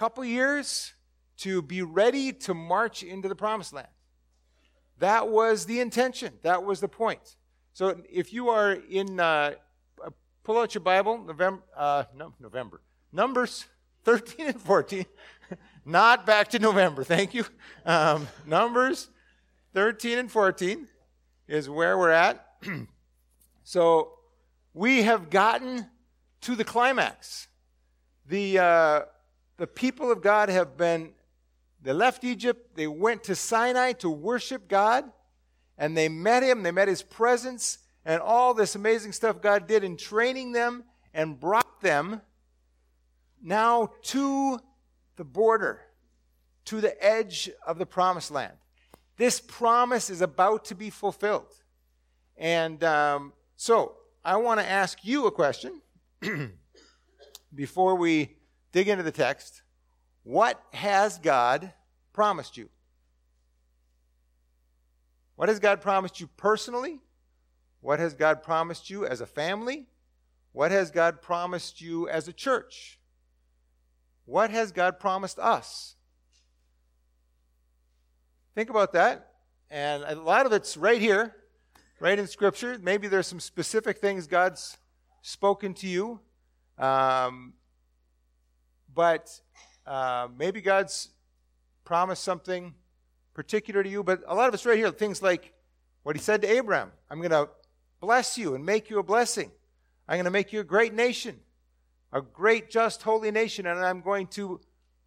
couple years to be ready to march into the promised land. That was the intention. That was the point. So if you are in, uh, pull out your Bible, November, uh, no, November, Numbers 13 and 14. Not back to November, thank you. Um, Numbers 13 and 14 is where we're at. so we have gotten to the climax. The, uh, the people of God have been, they left Egypt, they went to Sinai to worship God, and they met Him, they met His presence, and all this amazing stuff God did in training them and brought them now to the border, to the edge of the promised land. This promise is about to be fulfilled. And um, so, I want to ask you a question before we dig into the text. What has God promised you? What has God promised you personally? What has God promised you as a family? What has God promised you as a church? What has God promised us? Think about that. And a lot of it's right here, right in Scripture. Maybe there's some specific things God's spoken to you. Um, but uh, maybe God's promised something particular to you. But a lot of us right here. Things like what he said to Abraham I'm going to bless you and make you a blessing. I'm going to make you a great nation, a great, just, holy nation, and I'm going to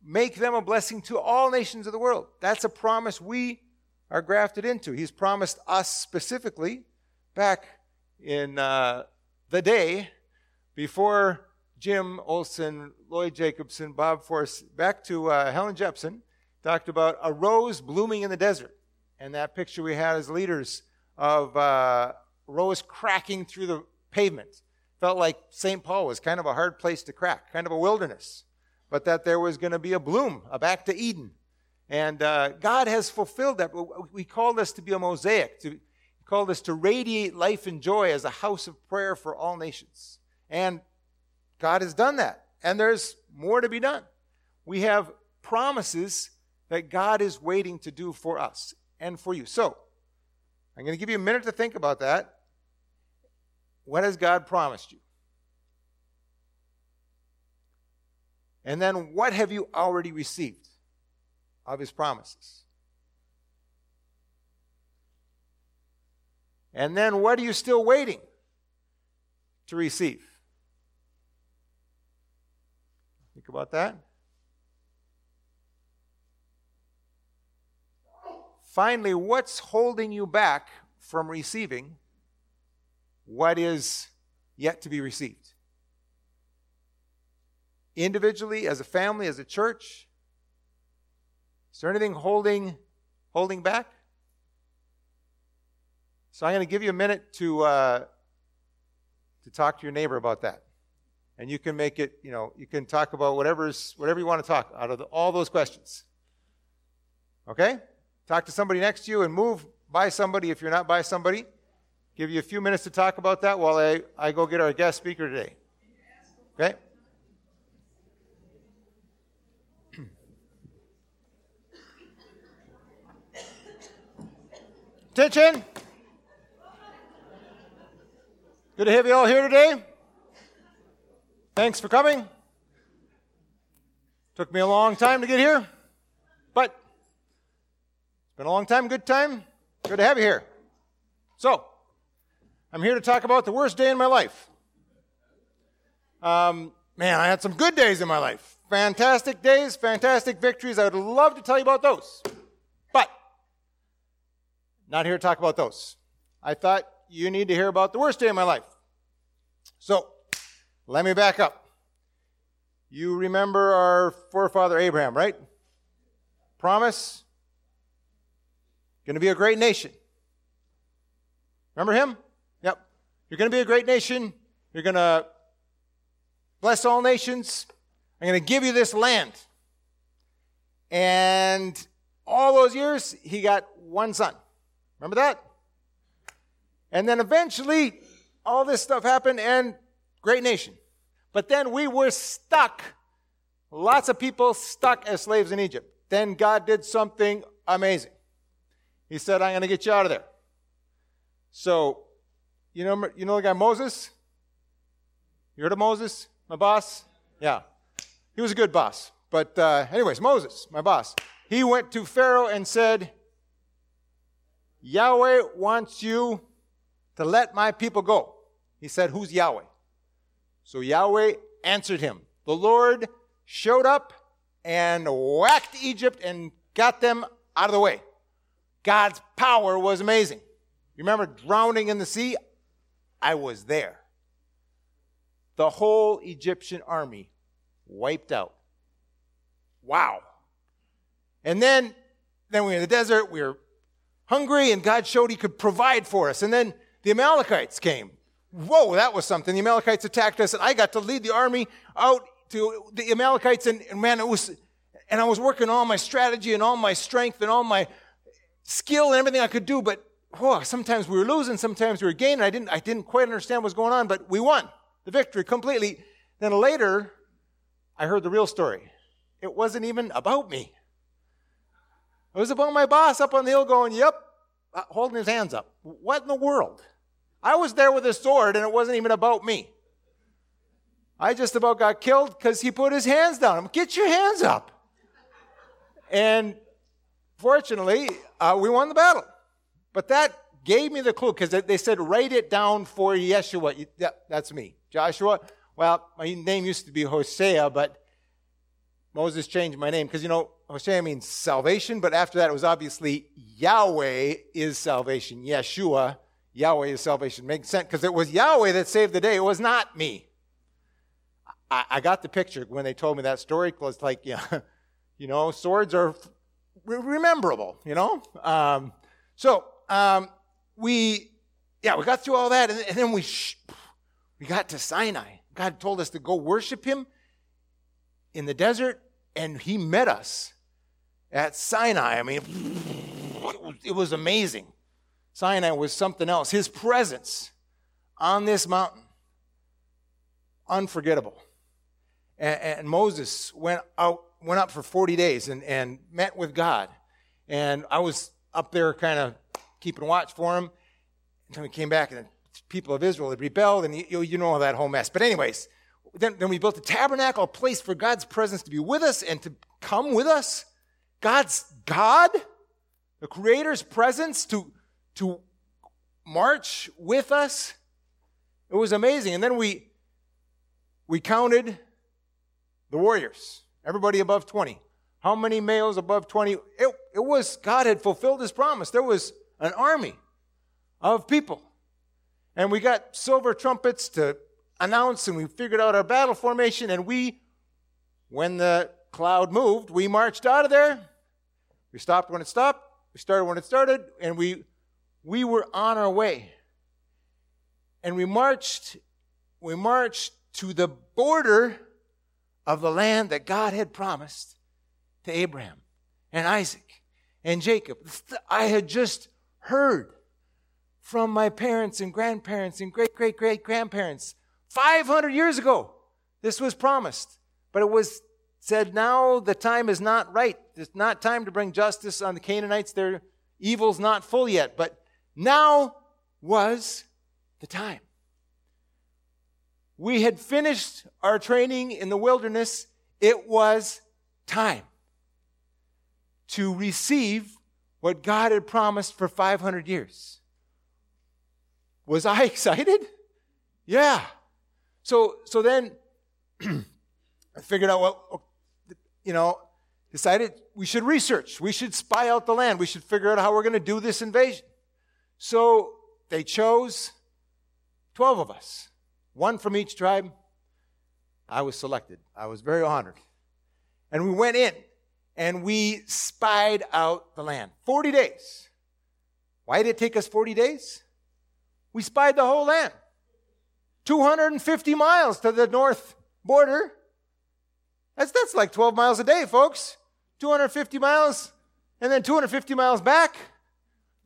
make them a blessing to all nations of the world. That's a promise we are grafted into. He's promised us specifically back in uh, the day before Jim Olson, Lloyd Jacobson, Bob Force, back to uh, Helen Jepson, talked about a rose blooming in the desert. And that picture we had as leaders of uh, rose cracking through the pavement. Felt like St. Paul was kind of a hard place to crack, kind of a wilderness, but that there was going to be a bloom, a back to Eden. And uh, God has fulfilled that. We called us to be a mosaic, to, called us to radiate life and joy as a house of prayer for all nations. And God has done that. And there's more to be done. We have promises that God is waiting to do for us and for you. So, I'm going to give you a minute to think about that. What has God promised you? And then, what have you already received of His promises? And then, what are you still waiting to receive? Think about that. Finally, what's holding you back from receiving what is yet to be received? Individually, as a family, as a church? Is there anything holding holding back? So I'm going to give you a minute to uh, to talk to your neighbor about that, and you can make it. You know, you can talk about whatever's whatever you want to talk out of the, all those questions. Okay. Talk to somebody next to you and move by somebody if you're not by somebody. Give you a few minutes to talk about that while I, I go get our guest speaker today. Okay? Attention! Good to have you all here today. Thanks for coming. Took me a long time to get here, but it's been a long time, good time. Good to have you here. So, I'm here to talk about the worst day in my life. Um, man, I had some good days in my life. Fantastic days, fantastic victories. I would love to tell you about those. But, not here to talk about those. I thought you need to hear about the worst day in my life. So, let me back up. You remember our forefather Abraham, right? Promise Going to be a great nation. Remember him? Yep. You're going to be a great nation. You're going to bless all nations. I'm going to give you this land. And all those years, he got one son. Remember that? And then eventually, all this stuff happened and great nation. But then we were stuck Lots of people stuck as slaves in Egypt. Then God did something amazing. He said, I'm going to get you out of there. So, you know, you know the guy Moses? You heard of Moses, my boss? Yeah. He was a good boss. But, uh, anyways, Moses, my boss, he went to Pharaoh and said, Yahweh wants you to let my people go. He said, Who's Yahweh? So Yahweh answered him. The Lord showed up and whacked Egypt and got them out of the way. God's power was amazing. You remember drowning in the sea? I was there. The whole Egyptian army wiped out. Wow. And then, then we were in the desert, we were hungry, and God showed He could provide for us. And then the Amalekites came. Whoa, that was something. The Amalekites attacked us, and I got to lead the army out to the Amalekites, and, and man, it was, and I was working all my strategy and all my strength and all my skill and everything I could do, but whoa, sometimes we were losing, sometimes we were gaining. I didn't, I didn't quite understand what was going on, but we won the victory completely. Then later, I heard the real story. It wasn't even about me. It was about my boss up on the hill going, yep, uh, holding his hands up. What in the world? I was there with a sword and it wasn't even about me. I just about got killed because he put his hands down. Get your hands up. And fortunately, uh, we won the battle. But that gave me the clue because they said, write it down for Yeshua. Yeah, that's me. Joshua. Well, my name used to be Hosea, but Moses changed my name because, you know, Hosea means salvation, but after that it was obviously Yahweh is salvation. Yeshua, Yahweh is salvation. Makes sense because it was Yahweh that saved the day. It was not me. I, I got the picture when they told me that story. Was like, yeah, you know, swords are rememberable, you know? Um, so, um, we, yeah, we got through all that, and, and then we, sh- we got to Sinai. God told us to go worship Him in the desert, and He met us at Sinai. I mean, it was amazing. Sinai was something else. His presence on this mountain, unforgettable. And, and, Moses went out, went up for 40 days and, and met with God. And I was up there kind of keeping watch for him. Then we came back, and the people of Israel had rebelled, and you, you know that whole mess. But, anyways, then, then we built a tabernacle, a place for God's presence to be with us and to come with us. God's God, the Creator's presence to, to march with us. It was amazing. And then we, we counted the warriors, everybody above 20. How many males above 20? It, it was, God had fulfilled his promise. There was an army of people. And we got silver trumpets to announce, and we figured out our battle formation, and we, when the cloud moved, we marched out of there we stopped when it stopped, we started when it started, and we, we were on our way. And we marched, we marched to the border of the land that God had promised to Abraham and Isaac and Jacob. I had just heard from my parents and grandparents and great great great grandparents 500 years ago this was promised but it was said, Now the time is not right. It's not time to bring justice on the Canaanites. Their evil's not full yet. But now was the time. We had finished our training in the wilderness. It was time to receive what God had promised for 500 years. Was I excited? Yeah. So, so then I figured out, what, you know, decided we should research. We should spy out the land. We should figure out how we're going to do this invasion. So they chose 12 of us, one from each tribe. I was selected. I was very honored. And we went in and we spied out the land. 40 days. Why did it take us 40 days? We spied the whole land. 250 miles to the north border that's, that's like 12 miles a day, folks. 250 miles, and then 250 miles back.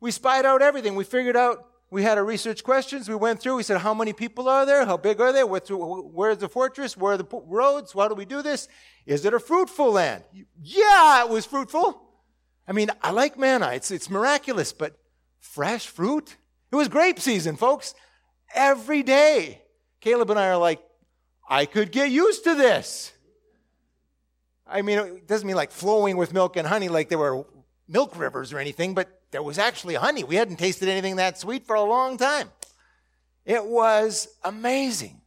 We spied out everything. We figured out we had our research questions. We went through. We said, how many people are there? How big are they? Where's the fortress? Where are the roads? Why do we do this? Is it a fruitful land? Yeah, it was fruitful. I mean, I like manna. It's, it's miraculous, but fresh fruit? It was grape season, folks. Every day. Caleb and I are like, I could get used to this. I mean, it doesn't mean like flowing with milk and honey like there were milk rivers or anything, but there was actually honey. We hadn't tasted anything that sweet for a long time. It was amazing.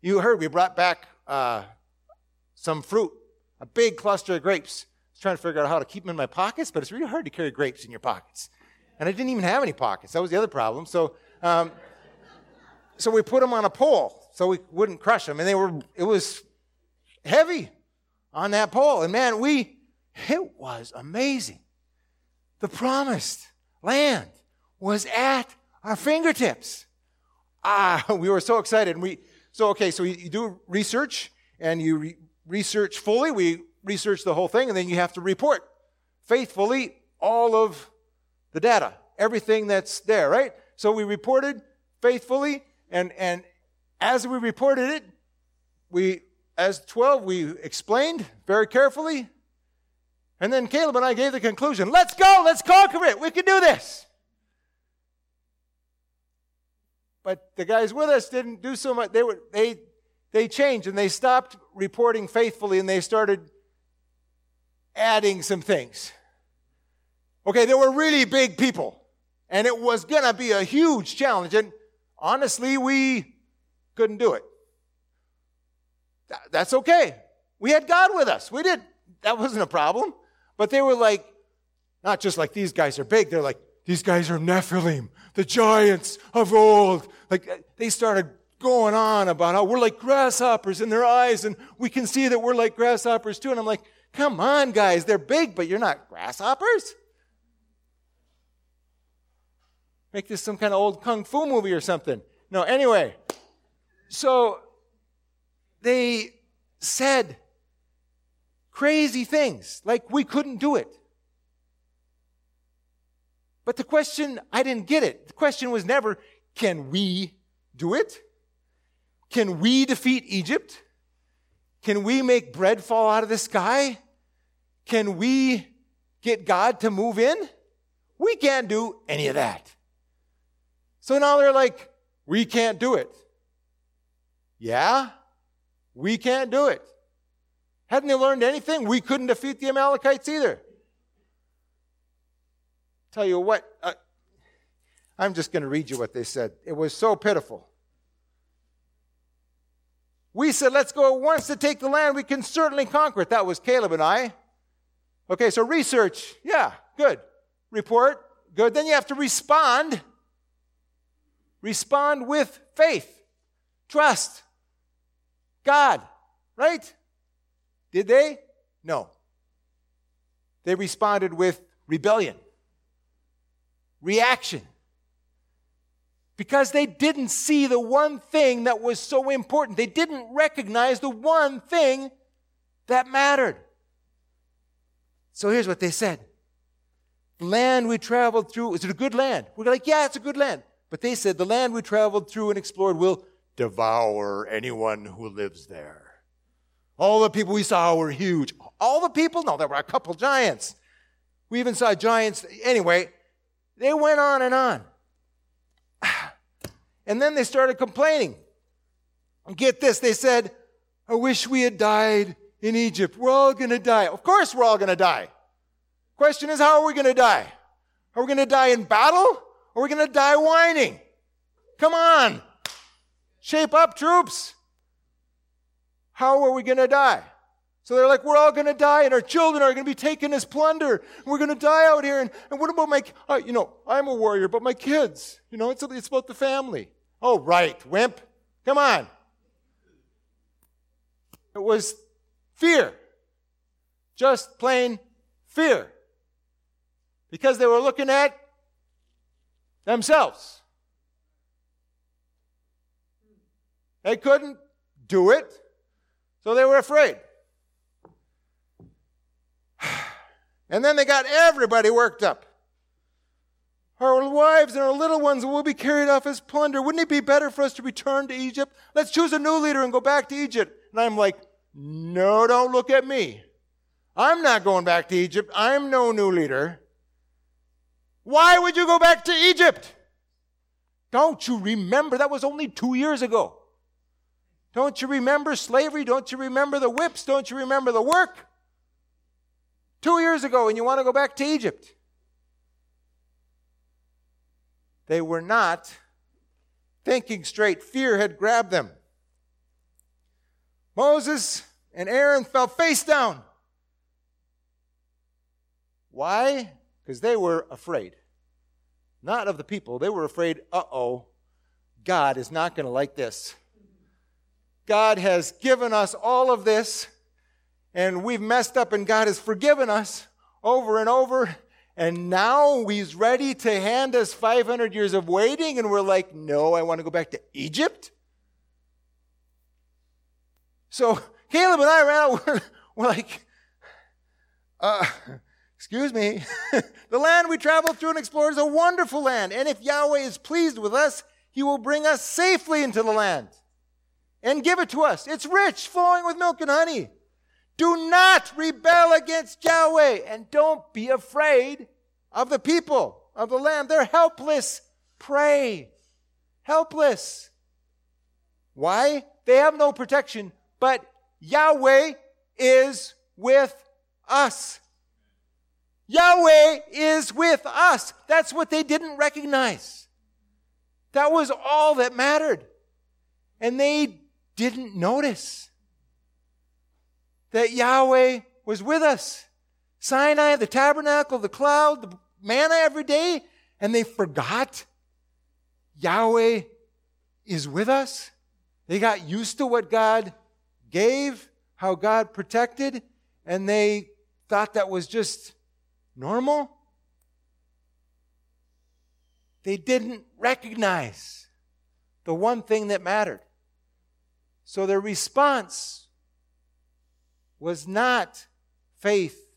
You heard we brought back uh, some fruit, a big cluster of grapes. I was trying to figure out how to keep them in my pockets, but it's really hard to carry grapes in your pockets. And I didn't even have any pockets. That was the other problem. So, um, so we put them on a pole so we wouldn't crush them. And they were, it was heavy on that pole. And man, we, it was amazing. The promised land was at our fingertips. Ah, we were so excited. And we, so, okay, so you, do research and you re- research fully. We research the whole thing and then you have to report faithfully all of the data, everything that's there, right? So we reported faithfully and, and as we reported it, we as 12, we explained very carefully. And then Caleb and I gave the conclusion let's go, let's conquer it, we can do this. But the guys with us didn't do so much. They, were, they, they changed and they stopped reporting faithfully and they started adding some things. Okay, they were really big people and it was going to be a huge challenge. And honestly, we couldn't do it. That's okay. We had God with us. We did. That wasn't a problem. But they were like, not just like these guys are big. They're like, these guys are Nephilim, the giants of old. Like uh, they started going on about how we're like grasshoppers in their eyes and we can see that we're like grasshoppers too. And I'm like, come on, guys, they're big, but you're not grasshoppers. Make this some kind of old kung fu movie or something. No, anyway. So they said crazy things like we couldn't do it. But the question, I didn't get it. The question was never, can we do it? Can we defeat Egypt? Can we make bread fall out of the sky? Can we get God to move in? We can't do any of that. So now they're like, we can't do it. Yeah? We can't do it. Hadn't they learned anything? We couldn't defeat the Amalekites either. Tell you what, uh, I'm just going to read you what they said. It was so pitiful. We said, let's go at once to take the land. We can certainly conquer it. That was Caleb and I. Okay, so research. Yeah, good. Report. Good. Then you have to respond. Respond with faith, trust. God, right? Did they? No. They responded with rebellion, reaction. Because they didn't see the one thing that was so important. They didn't recognize the one thing that mattered. So here's what they said The land we traveled through, is it a good land? We're like, yeah, it's a good land. But they said, the land we traveled through and explored will devour anyone who lives there. All the people we saw were huge. All the people? No, there were a couple giants. We even saw giants. Anyway, they went on and on. And then they started complaining. Get this, they said, I wish we had died in Egypt. We're all going to die. Of course, we're all going to die. Question is, how are we going to die? Are we going to die in battle? Or are we going to die whining? Come on. Shape up, troops. How are we going to die? So they're like, we're all going to die, and our children are going to be taken as plunder. We're going to die out here. And, and what about my, uh, you know, I'm a warrior, but my kids, you know, it's, it's about the family. Oh, right, wimp. Come on. It was fear. Just plain fear. Because they were looking at themselves. They couldn't do it, so they were afraid. And then they got everybody worked up. Our wives and our little ones will be carried off as plunder. Wouldn't it be better for us to return to Egypt? Let's choose a new leader and go back to Egypt. And I'm like, no, don't look at me. I'm not going back to Egypt. I'm no new leader. Why would you go back to Egypt? Don't you remember? That was only two years ago. Don't you remember slavery? Don't you remember the whips? Don't you remember the work? Two years ago, and you want to go back to Egypt. They were not thinking straight. Fear had grabbed them. Moses and Aaron fell face down. Why? Because they were afraid. Not of the people. They were afraid, uh oh, God is not going to like this. God has given us all of this, and we've messed up, and God has forgiven us over and over. And now He's ready to hand us 500 years of waiting, and we're like, no, I want to go back to Egypt. So Caleb and I ran out, we're, we're like, uh, excuse me, the land we traveled through and explored is a wonderful land. And if Yahweh is pleased with us, he will bring us safely into the land and give it to us. It's rich, flowing with milk and honey. Do not rebel against Yahweh and don't be afraid of the people of the land. They're helpless. Prey. Helpless. Why? They have no protection, but Yahweh is with us. Yahweh is with us. That's what they didn't recognize. That was all that mattered. And they didn't notice that Yahweh was with us. Sinai, the tabernacle, the cloud, the manna every day, and they forgot Yahweh is with us. They got used to what God gave, how God protected, and they thought that was just normal. They didn't recognize the one thing that mattered. So their response was not faith,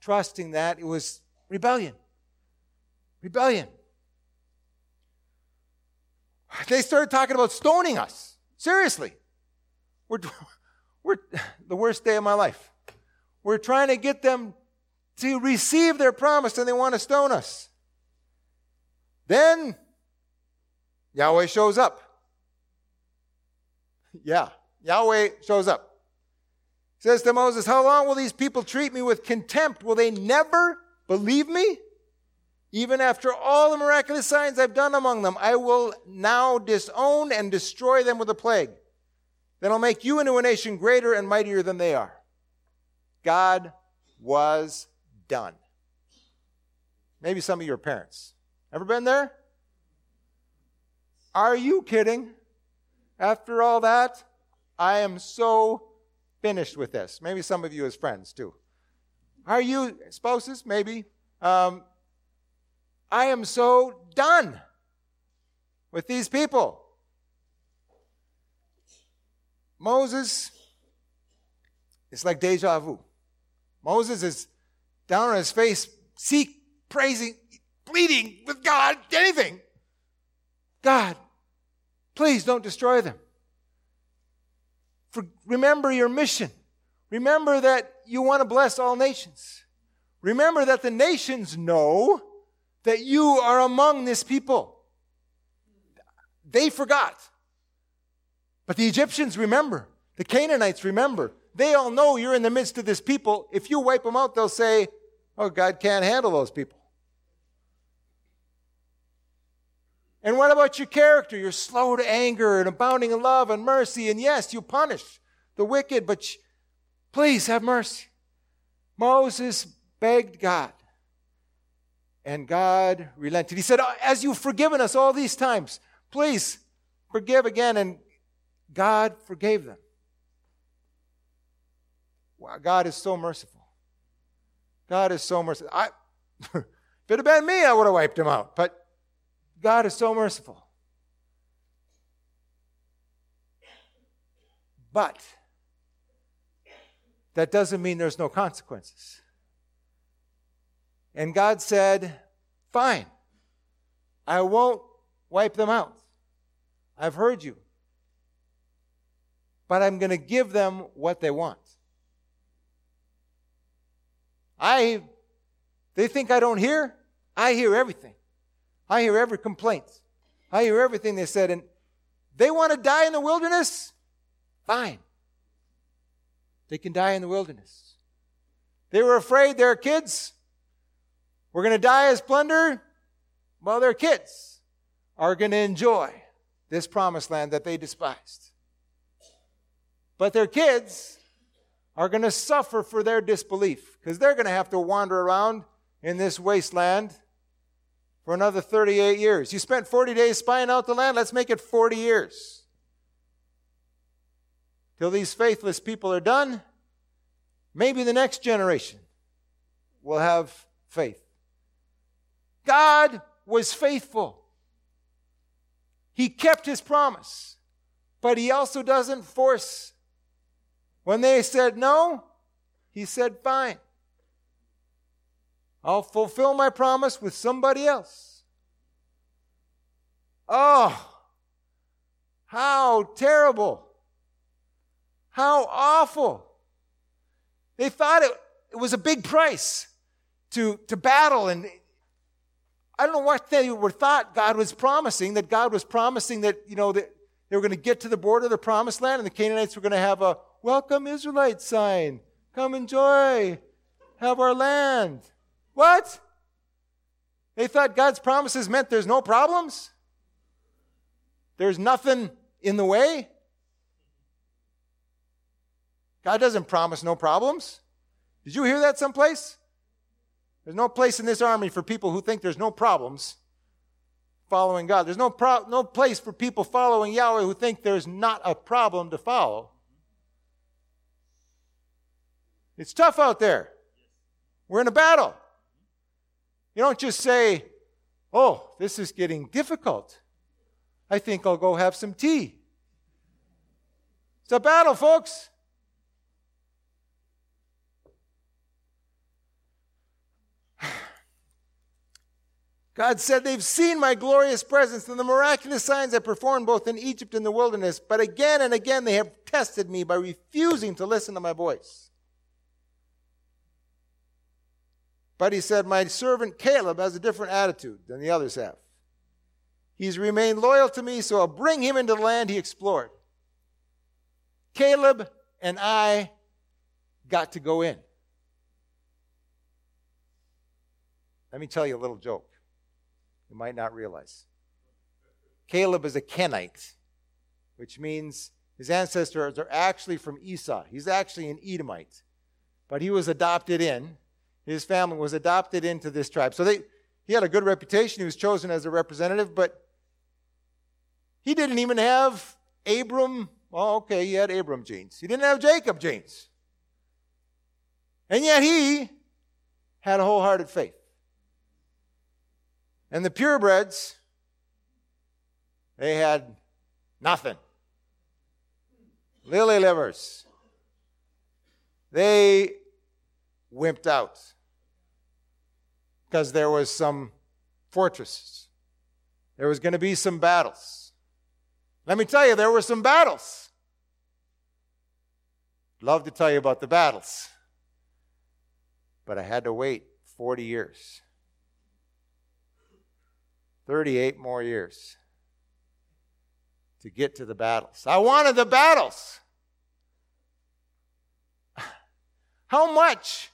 trusting that, it was rebellion. Rebellion. They started talking about stoning us. Seriously. We're, we're the worst day of my life. We're trying to get them to receive their promise and they want to stone us. Then Yahweh shows up. Yeah, Yahweh shows up. says to Moses, How long will these people treat me with contempt? Will they never believe me? Even after all the miraculous signs I've done among them, I will now disown and destroy them with a plague. Then I'll make you into a nation greater and mightier than they are. God was done. Maybe some of your parents. Ever been there? Are you kidding? After all that, I am so finished with this. Maybe some of you as friends too. Are you spouses? Maybe. Um, I am so done with these people. Moses, it's like deja vu. Moses is down on his face, seek, praising, pleading with God, anything. God, please don't destroy them. For, remember your mission. Remember that you want to bless all nations. Remember that the nations know that you are among this people. They forgot. But the Egyptians remember. The Canaanites remember. They all know you're in the midst of this people. If you wipe them out, they'll say, Oh, God can't handle those people. And what about your character? You're slow to anger and abounding in love and mercy. And yes, you punish the wicked, but please have mercy. Moses begged God, and God relented. He said, oh, As you've forgiven us all these times, please forgive again. And God forgave them. Wow, God is so merciful. God is so merciful. I, if it had been me, I would have wiped him out. But God is so merciful. But that doesn't mean there's no consequences. And God said, Fine, I won't wipe them out. I've heard you. But I'm going to give them what they want. I, they think I don't hear. I hear everything. I hear every complaint. I hear everything they said. And they want to die in the wilderness? Fine. They can die in the wilderness. They were afraid their kids were going to die as plunder. Well, their kids are going to enjoy this promised land that they despised. But their kids are going to suffer for their disbelief because they're going to have to wander around in this wasteland for another 38 years. You spent 40 days spying out the land, let's make it 40 years. Till these faithless people are done, maybe the next generation will have faith. God was faithful. He kept his promise, but he also doesn't force. When they said no, he said, fine. I'll fulfill my promise with somebody else. Oh, how terrible. How awful. They thought it, it was a big price to, to battle. And I don't know what they were thought God was promising, that God was promising that, you know, that they were going to get to the border of the promised land and the Canaanites were going to have a welcome Israelite sign. Come enjoy. Have our land. What? They thought God's promises meant there's no problems? There's nothing in the way? God doesn't promise no problems. Did you hear that someplace? There's no place in this army for people who think there's no problems following God. There's no, pro- no place for people following Yahweh who think there's not a problem to follow. It's tough out there. We're in a battle. You don't just say, oh, this is getting difficult. I think I'll go have some tea. It's a battle, folks. God said, They've seen my glorious presence and the miraculous signs I performed both in Egypt and the wilderness, but again and again they have tested me by refusing to listen to my voice. But he said, My servant Caleb has a different attitude than the others have. He's remained loyal to me, so I'll bring him into the land he explored. Caleb and I got to go in. Let me tell you a little joke you might not realize. Caleb is a Kenite, which means his ancestors are actually from Esau. He's actually an Edomite, but he was adopted in his family was adopted into this tribe. So they, he had a good reputation. He was chosen as a representative, but he didn't even have Abram. Well, okay, he had Abram genes. He didn't have Jacob genes. And yet he had a wholehearted faith. And the purebreds, they had nothing. Lily livers. They wimped out because there was some fortresses. There was going to be some battles. Let me tell you, there were some battles. Love to tell you about the battles. But I had to wait 40 years. 38 more years to get to the battles. I wanted the battles. How much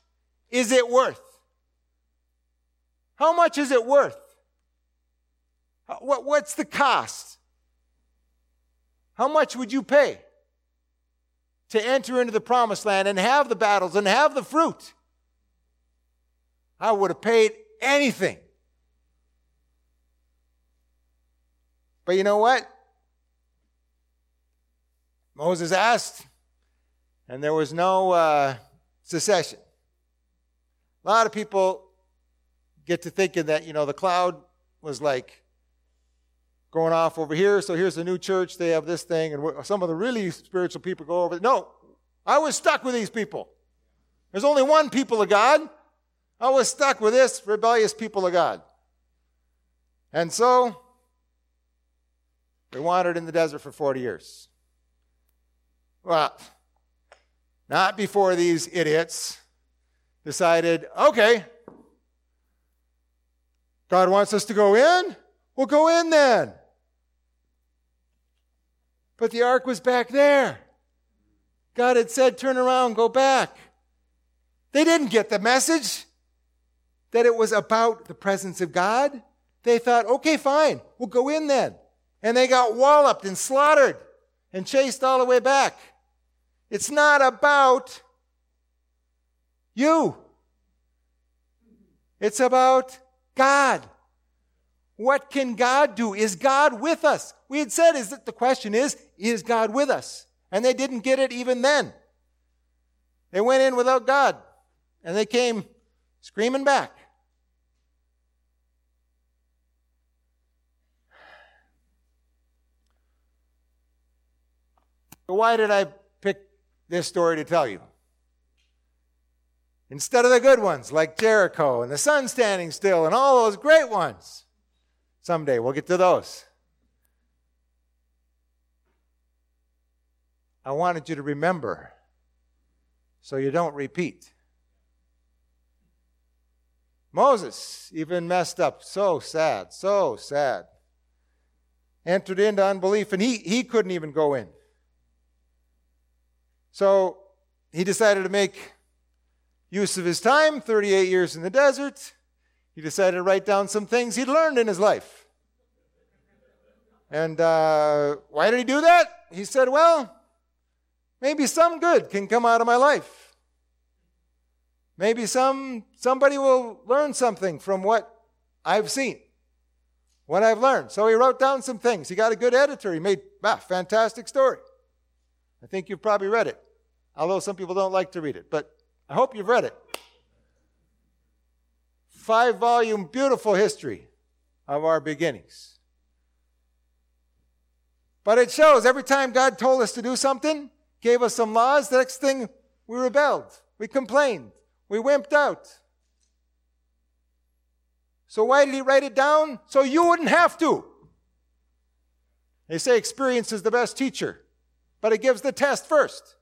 is it worth? How much is it worth? What, what's the cost? How much would you pay to enter into the promised land and have the battles and have the fruit? I would have paid anything. But you know what? Moses asked, and there was no uh, secession. A lot of people get to thinking that, you know, the cloud was like going off over here. So here's the new church. They have this thing. And some of the really spiritual people go over. No, I was stuck with these people. There's only one people of God. I was stuck with this rebellious people of God. And so, we wandered in the desert for 40 years. Well, not before these idiots decided, okay, God wants us to go in? We'll go in then. But the ark was back there. God had said, turn around, go back. They didn't get the message that it was about the presence of God. They thought, okay, fine, we'll go in then. And they got walloped and slaughtered and chased all the way back. It's not about you. It's about God. What can God do? Is God with us? We had said is that the question is, is God with us? And they didn't get it even then. They went in without God and they came screaming back. why did I pick this story to tell you? Instead of the good ones like Jericho and the sun standing still and all those great ones. Someday we'll get to those. I wanted you to remember so you don't repeat. Moses even messed up. So sad, so sad. Entered into unbelief, and he, he couldn't even go in. So he decided to make use of his time 38 years in the desert. He decided to write down some things he'd learned in his life. And uh, why did he do that? He said, Well, maybe some good can come out of my life. Maybe some somebody will learn something from what I've seen, what I've learned. So he wrote down some things. He got a good editor. He made ah, fantastic story. I think you've probably read it, although some people don't like to read it, but I hope you've read it. Five volume, beautiful history of our beginnings. But it shows every time God told us to do something, gave us some laws, the next thing we rebelled, we complained, we wimped out. So why did he write it down? So you wouldn't have to. They say experience is the best teacher but it gives the test first.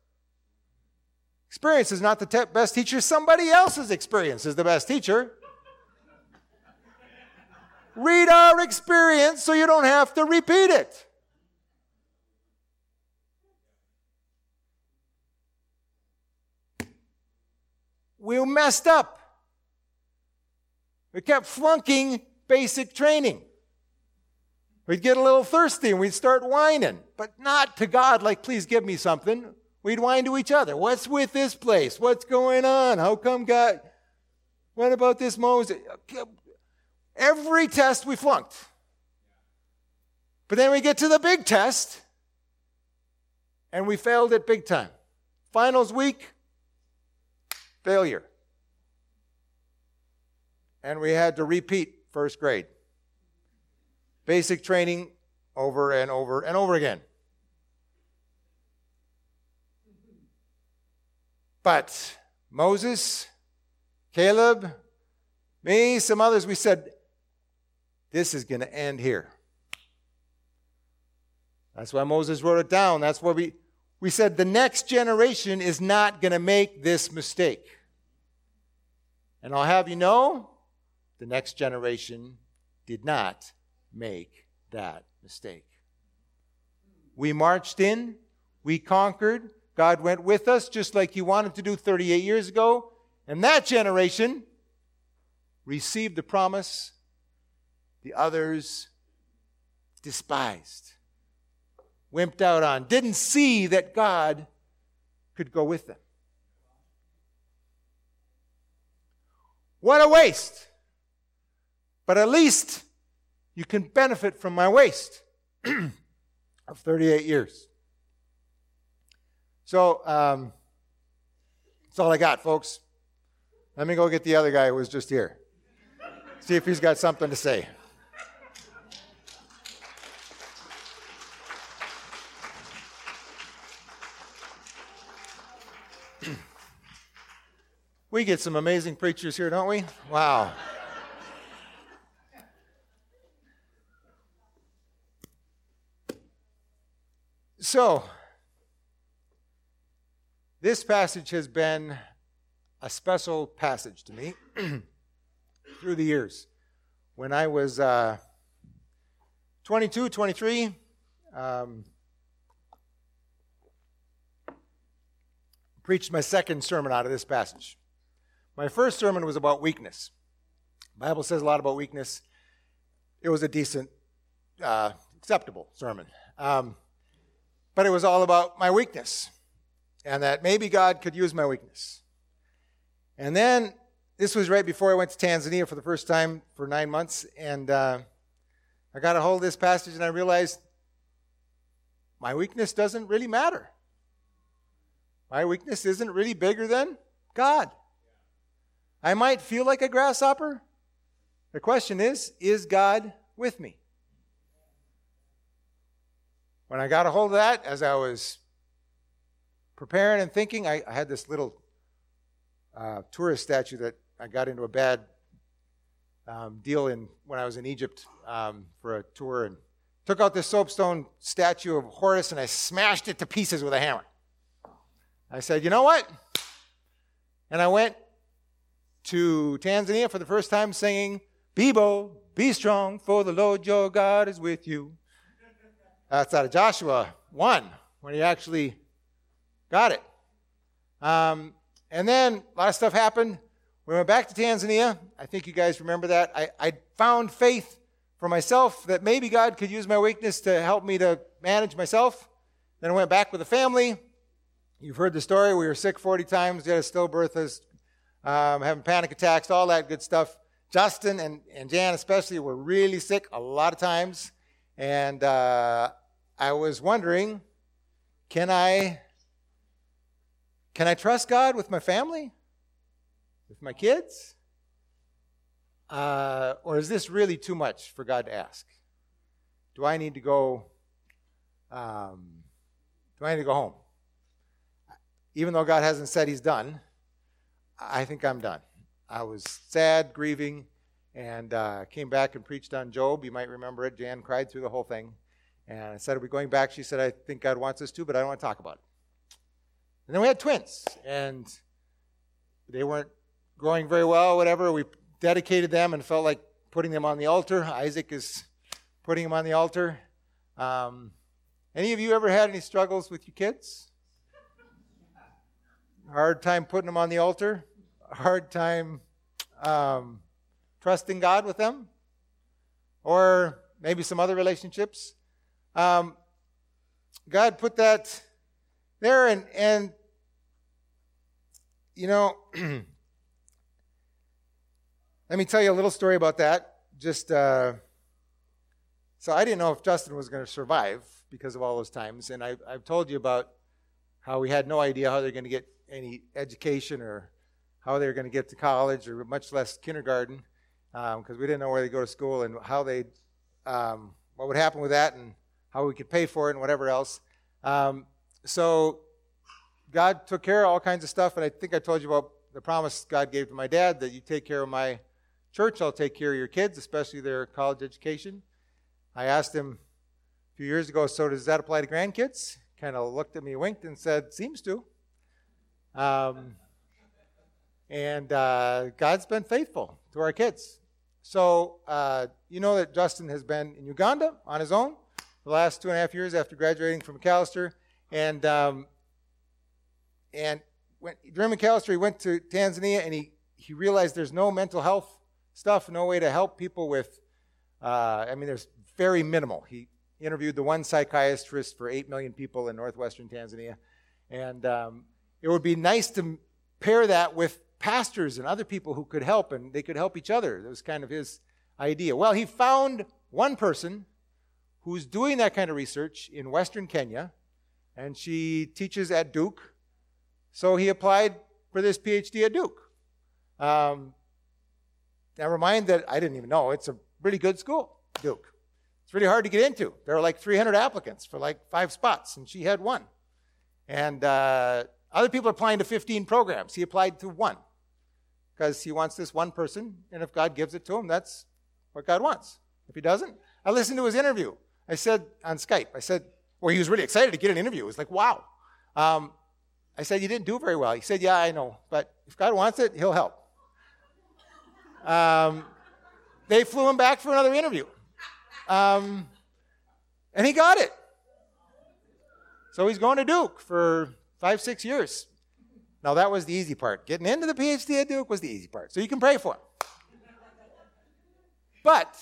Experience is not the te- best teacher, somebody else's experience is the best teacher. Read our experience so you don't have to repeat it. We messed up. We kept flunking basic training. We'd get a little thirsty and we'd start whining, but not to God, like, please give me something. We'd whine to each other. What's with this place? What's going on? How come God? What about this Moses? Every test we flunked. But then we get to the big test and we failed it big time. Finals week, failure. And we had to repeat first grade. Basic training over and over and over again. But Moses, Caleb, me, some others, we said, this is going to end here. That's why Moses wrote it down. That's why we, we said the next generation is not going to make this mistake. And I'll have you know, the next generation did not make that mistake. We marched in, we conquered, God went with us just like He wanted to do 38 years ago, and that generation received the promise the others despised, wimped out on, didn't see that God could go with them. What a waste! But at least you can benefit from my waste of 38 years. So um, that's all I got, folks. Let me go get the other guy who was just here. See if he's got something to say. we get some amazing preachers here, don't we? Wow. so, this passage has been a special passage to me through the years. When I was uh, 22, 23, um, preached my second sermon out of this passage. My first sermon was about weakness. The Bible says a lot about weakness. It was a decent, uh, acceptable sermon. Um, but it was all about my weakness and that maybe God could use my weakness. And then this was right before I went to Tanzania for the first time for nine months, and uh, I got a hold of this passage and I realized my weakness doesn't really matter. My weakness isn't really bigger than God. I might feel like a grasshopper. The question is, is God with me? When I got a hold of that, as I was preparing and thinking, I, I had this little uh, tourist statue that I got into a bad um, deal in when I was in Egypt um, for a tour and took out this soapstone statue of Horus and I smashed it to pieces with a hammer. I said, you know what? And I went to Tanzania for the first time singing, Bibo, be strong, for the Lord your God is with you. That's out of Joshua 1, when he actually got it. Um, and then a lot of stuff happened. We went back to Tanzania. I think you guys remember that. I, I found faith for myself that maybe God could use my weakness to help me to manage myself. Then I went back with the family. You've heard the story. We were sick 40 times, had a stillbirth, um, having panic attacks, all that good stuff. Justin and, and Jan, especially, were really sick a lot of times. And uh, I was wondering can I, can I trust God with my family? With my kids? Uh, or is this really too much for God to ask? Do I need to go? Um, do I need to go home? even though God hasn't said he's done, I think I'm done. I was sad, grieving, and uh, came back and preached on Job. You might remember it. Jan cried through the whole thing. And I said, Are we going back? She said, I think God wants us to, but I don't want to talk about it. And then we had twins, and they weren't growing very well, whatever. We dedicated them and felt like putting them on the altar. Isaac is putting them on the altar. Um, any of you ever had any struggles with your kids? hard time putting them on the altar, hard time um, trusting God with them, or maybe some other relationships. Um, God put that there, and and you know, let me tell you a little story about that. Just uh, so I didn't know if Justin was going to survive because of all those times, and I, I've told you about how we had no idea how they're going to get any education or how they were going to get to college or much less kindergarten because um, we didn't know where they go to school and how they um, what would happen with that and how we could pay for it and whatever else um, so god took care of all kinds of stuff and i think i told you about the promise god gave to my dad that you take care of my church i'll take care of your kids especially their college education. I asked him a few years ago so does that apply to grandkids? Kind of looked at me winked and said seems to. Um, and uh, God's been faithful to our kids. So, uh, you know that Justin has been in Uganda on his own the last two and a half years after graduating from Macalester, And, um, and when, during Macalester, he went to Tanzania and he, he realized there's no mental health stuff, no way to help people with, uh, I mean, there's very minimal. He interviewed the one psychiatrist for 8 million people in northwestern Tanzania. And um, it would be nice to pair that with pastors and other people who could help, and they could help each other. That was kind of his idea. Well, he found one person who's doing that kind of research in Western Kenya, and she teaches at Duke. So he applied for this PhD at Duke. Um, never mind that I didn't even know it's a pretty good school, Duke. It's really hard to get into. There were like 300 applicants for like five spots, and she had one. And uh, other people are applying to 15 programs. He applied to one because he wants this one person, and if God gives it to him, that's what God wants. If he doesn't, I listened to his interview. I said on Skype, I said, Well, he was really excited to get an interview. It was like, wow. Um, I said, You didn't do very well. He said, Yeah, I know, but if God wants it, he'll help. Um, they flew him back for another interview. Um, and he got it. So he's going to Duke for five, six years. Now, that was the easy part. Getting into the PhD at Duke was the easy part. So you can pray for him. But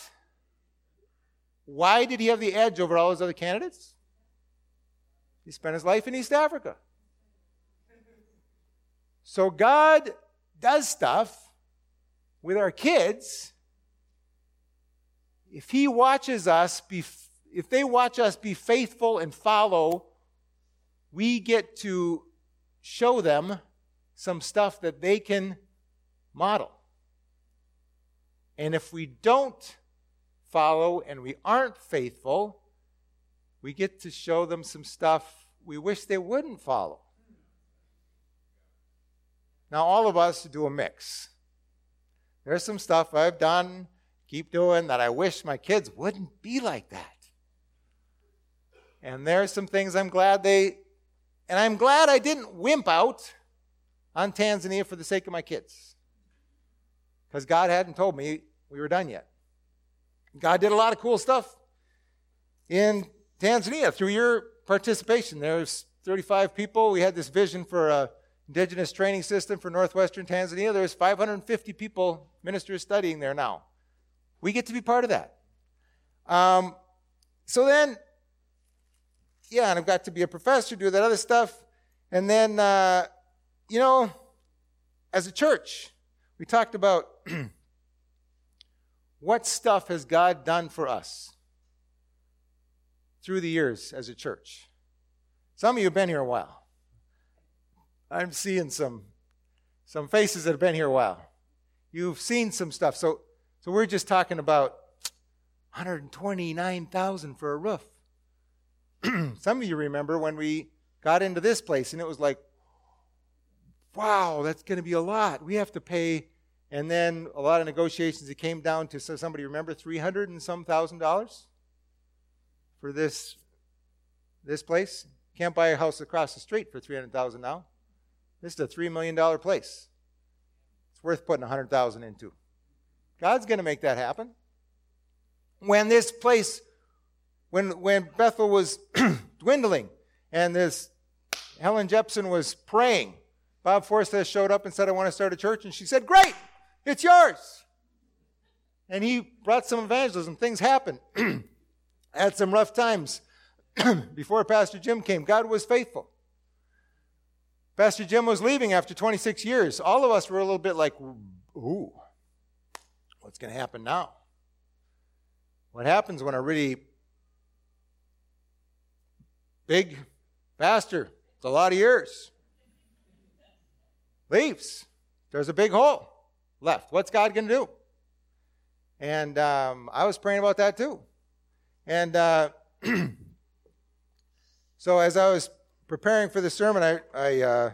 why did he have the edge over all his other candidates? He spent his life in East Africa. So God does stuff with our kids. If he watches us be if they watch us be faithful and follow we get to show them some stuff that they can model. And if we don't follow and we aren't faithful we get to show them some stuff we wish they wouldn't follow now all of us do a mix there's some stuff I've done keep doing that I wish my kids wouldn't be like that. And there's some things I'm glad they, and I'm glad I didn't wimp out on Tanzania for the sake of my kids. Because God hadn't told me we were done yet. God did a lot of cool stuff in Tanzania through your participation. There's 35 people. We had this vision for a indigenous training system for northwestern Tanzania. There's 550 people, ministers studying there now. We get to be part of that. Um, so then, yeah, and I've got to be a professor, do that other stuff. And then, uh, you know, as a church, we talked about what stuff has God done for us through the years as a church. Some of you have been here a while. I'm seeing some some faces that have been here a while. You've seen some stuff. So so we're just talking about 129,000 for a roof. Some of you remember when we got into this place and it was like, wow, that's going to be a lot. We have to pay. And then a lot of negotiations, it came down to, so somebody remember, 300 and some thousand dollars for this, this place? Can't buy a house across the street for 300000 now. This is a $3 million place. It's worth putting 100000 into. God's going to make that happen. When this place, when, when Bethel was dwindling and this Helen Jepson was praying, Bob Forsyth showed up and said, I want to start a church. And she said, Great, it's yours. And he brought some evangelism. Things happened. had some rough times before Pastor Jim came. God was faithful. Pastor Jim was leaving after 26 years. All of us were a little bit like, ooh, What's going to happen now? What happens when a really big pastor, it's a lot of years, leaves? There's a big hole left. What's God going to do? And um, I was praying about that too. And uh, so as I was preparing for the sermon, I, I uh,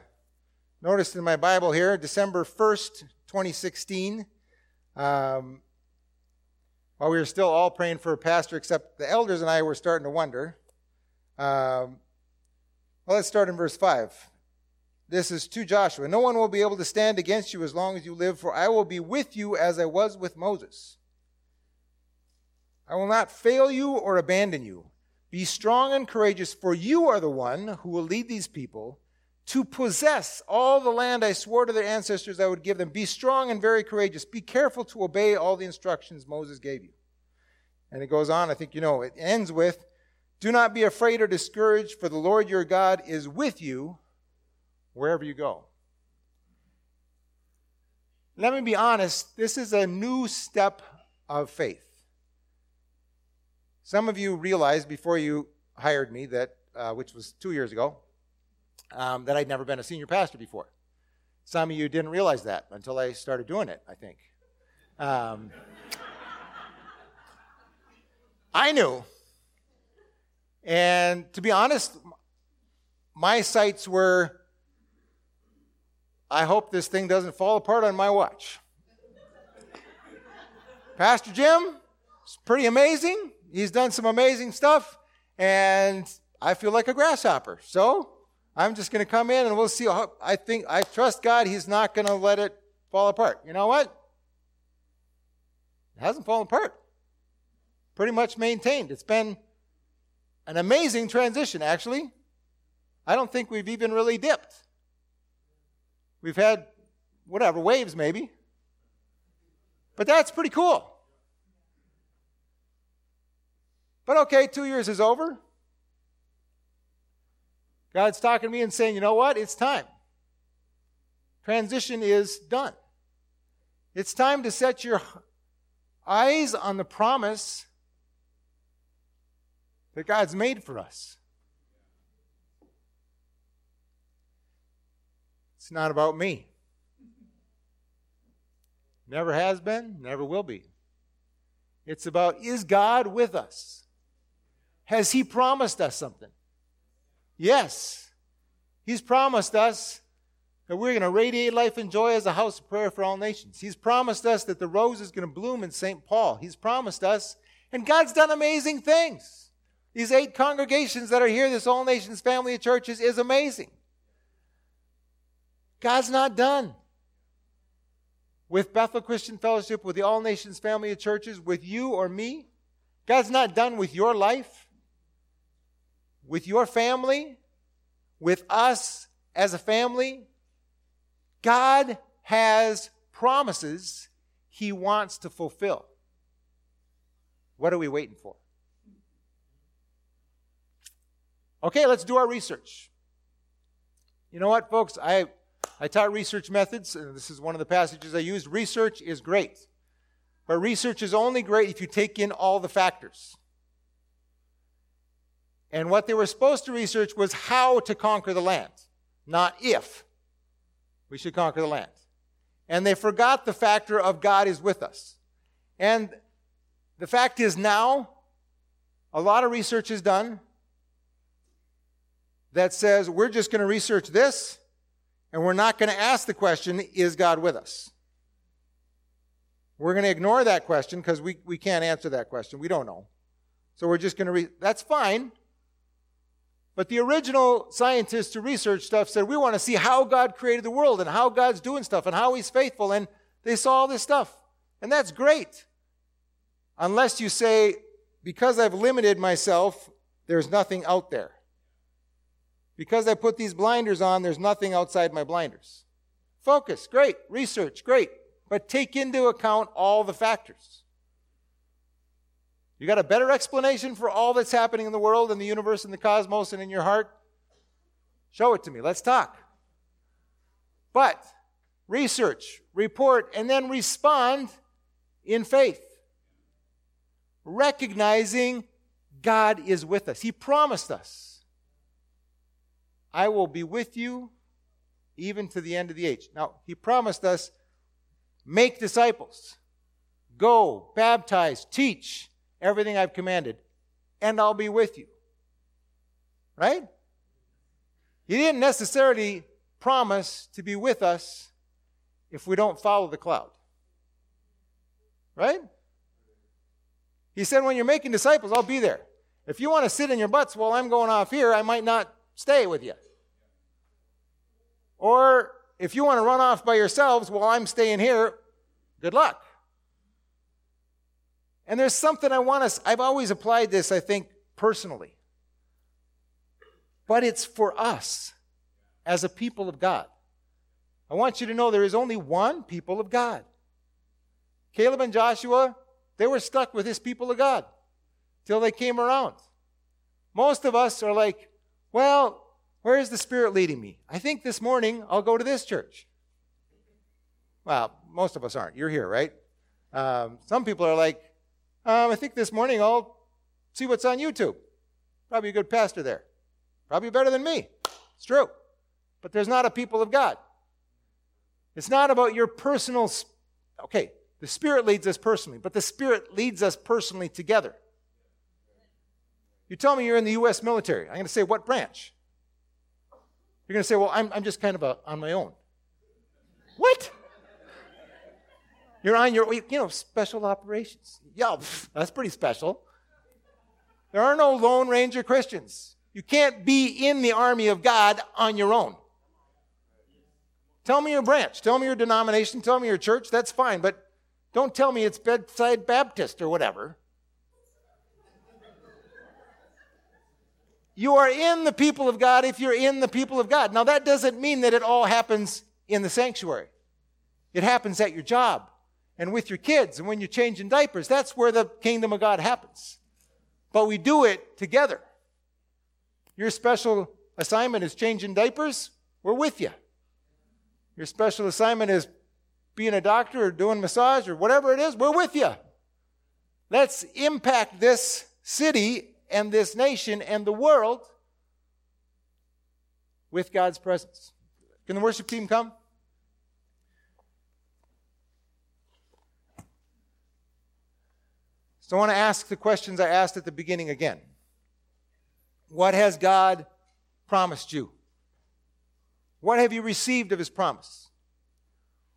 noticed in my Bible here, December 1st, 2016, um, while we were still all praying for a pastor, except the elders and I were starting to wonder. Um, well, let's start in verse 5. This is to Joshua No one will be able to stand against you as long as you live, for I will be with you as I was with Moses. I will not fail you or abandon you. Be strong and courageous, for you are the one who will lead these people to possess all the land I swore to their ancestors I would give them. Be strong and very courageous. Be careful to obey all the instructions Moses gave you. And it goes on, I think you know, it ends with Do not be afraid or discouraged, for the Lord your God is with you wherever you go. Let me be honest, this is a new step of faith. Some of you realized before you hired me that, uh, which was two years ago, um, that I'd never been a senior pastor before. Some of you didn't realize that until I started doing it, I think. Um, I knew. And to be honest, my sights were I hope this thing doesn't fall apart on my watch. Pastor Jim it's pretty amazing. He's done some amazing stuff. And I feel like a grasshopper. So I'm just going to come in and we'll see. I think, I trust God. He's not going to let it fall apart. You know what? It hasn't fallen apart. Pretty much maintained. It's been an amazing transition, actually. I don't think we've even really dipped. We've had, whatever, waves maybe. But that's pretty cool. But okay, two years is over. God's talking to me and saying, you know what? It's time. Transition is done. It's time to set your eyes on the promise that God's made for us. It's not about me. Never has been, never will be. It's about is God with us? Has He promised us something? Yes. He's promised us that we're going to radiate life and joy as a house of prayer for all nations. He's promised us that the rose is going to bloom in St. Paul. He's promised us, and God's done amazing things. These eight congregations that are here, this All Nations family of churches, is amazing. God's not done. With Bethel Christian Fellowship, with the All Nations family of churches, with you or me, God's not done with your life, with your family, with us as a family. God has promises He wants to fulfill. What are we waiting for? Okay, let's do our research. You know what, folks? I I taught research methods, and this is one of the passages I used. Research is great, but research is only great if you take in all the factors. And what they were supposed to research was how to conquer the land, not if we should conquer the land. And they forgot the factor of God is with us. And the fact is now, a lot of research is done that says we're just going to research this and we're not going to ask the question, is God with us? We're going to ignore that question because we, we can't answer that question. We don't know. So we're just going to read. That's fine. But the original scientists who researched stuff said, we want to see how God created the world and how God's doing stuff and how He's faithful. And they saw all this stuff. And that's great. Unless you say, because I've limited myself, there's nothing out there. Because I put these blinders on, there's nothing outside my blinders. Focus, great. Research, great. But take into account all the factors. You got a better explanation for all that's happening in the world and the universe and the cosmos and in your heart? Show it to me. Let's talk. But research, report, and then respond in faith. Recognizing God is with us. He promised us. I will be with you even to the end of the age. Now, he promised us make disciples, go, baptize, teach everything I've commanded, and I'll be with you. Right? He didn't necessarily promise to be with us if we don't follow the cloud. Right? He said, when you're making disciples, I'll be there. If you want to sit in your butts while I'm going off here, I might not stay with you. Or if you want to run off by yourselves while I'm staying here, good luck. And there's something I want to, I've always applied this, I think, personally. But it's for us as a people of God. I want you to know there is only one people of God. Caleb and Joshua, they were stuck with this people of God till they came around. Most of us are like, well, where is the Spirit leading me? I think this morning I'll go to this church. Well, most of us aren't. You're here, right? Um, some people are like, um, I think this morning I'll see what's on YouTube. Probably a good pastor there. Probably better than me. It's true. But there's not a people of God. It's not about your personal. Okay, the Spirit leads us personally, but the Spirit leads us personally together. You tell me you're in the U.S. military. I'm going to say, what branch? You're going to say, well, I'm, I'm just kind of a, on my own. What? You're on your, you know, special operations. Yeah, that's pretty special. There are no Lone Ranger Christians. You can't be in the army of God on your own. Tell me your branch, tell me your denomination, tell me your church, that's fine, but don't tell me it's Bedside Baptist or whatever. You are in the people of God if you're in the people of God. Now, that doesn't mean that it all happens in the sanctuary, it happens at your job and with your kids and when you're changing diapers. That's where the kingdom of God happens. But we do it together. Your special assignment is changing diapers, we're with you. Your special assignment is being a doctor or doing massage or whatever it is, we're with you. Let's impact this city and this nation and the world with God's presence. Can the worship team come? So I want to ask the questions I asked at the beginning again. What has God promised you? What have you received of His promise?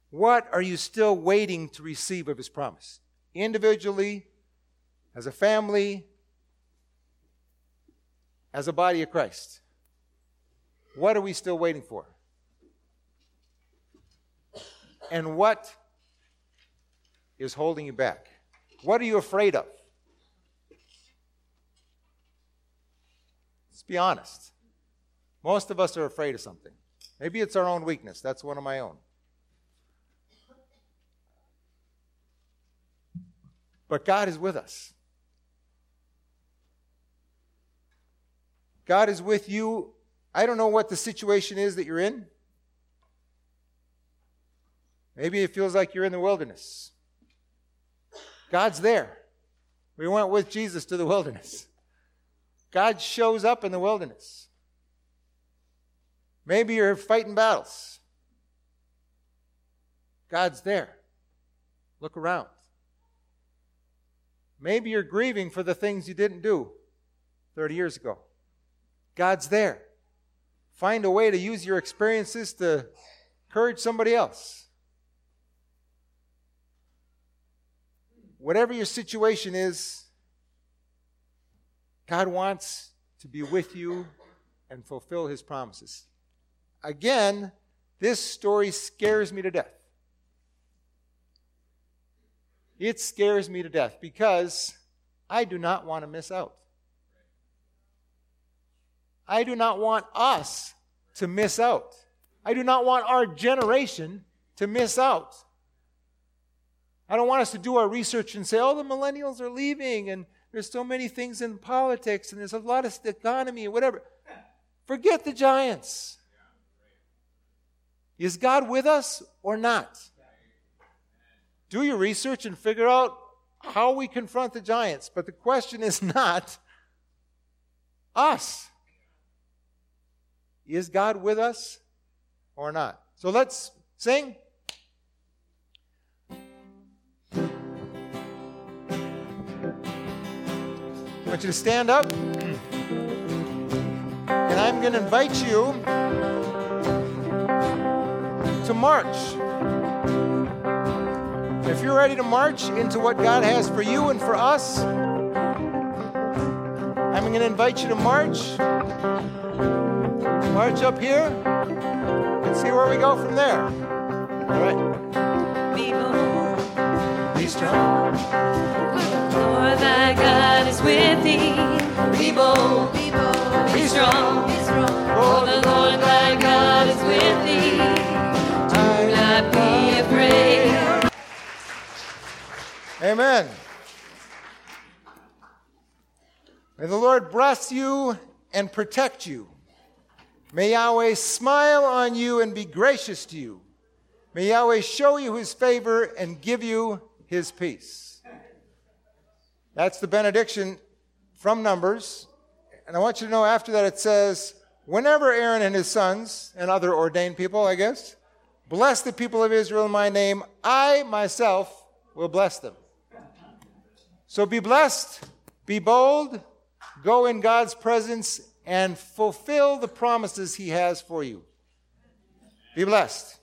What are you still waiting to receive of His promise? Individually, as a family, as a body of Christ. What are we still waiting for? And what is holding you back? What are you afraid of? Let's be honest. Most of us are afraid of something. Maybe it's our own weakness. That's one of my own. But God is with us. God is with you. I don't know what the situation is that you're in. Maybe it feels like you're in the wilderness. God's there. We went with Jesus to the wilderness. God shows up in the wilderness. Maybe you're fighting battles. God's there. Look around. Maybe you're grieving for the things you didn't do 30 years ago. God's there. Find a way to use your experiences to encourage somebody else. Whatever your situation is, God wants to be with you and fulfill his promises. Again, this story scares me to death. It scares me to death because I do not want to miss out. I do not want us to miss out. I do not want our generation to miss out. I don't want us to do our research and say, oh, the millennials are leaving and there's so many things in politics and there's a lot of economy and whatever. Forget the giants. Is God with us or not? Do your research and figure out how we confront the giants. But the question is not us. Is God with us or not? So let's sing. Want you to stand up. And I'm going to invite you to march. If you're ready to march into what God has for you and for us, I'm going to invite you to march. March up here and see where we go from there. All right. Be bold. Be strong. Lord, thy God is with thee. Be bold. Be bold. Be strong. Be strong. Oh, the Lord thy God is with thee. Do not be afraid. Amen. May the Lord bless you and protect you. May Yahweh smile on you and be gracious to you. May Yahweh show you his favor and give you his peace. That's the benediction from Numbers. And I want you to know after that it says, whenever Aaron and his sons and other ordained people, I guess, bless the people of Israel in my name, I myself will bless them. So be blessed, be bold, go in God's presence and fulfill the promises he has for you. Be blessed.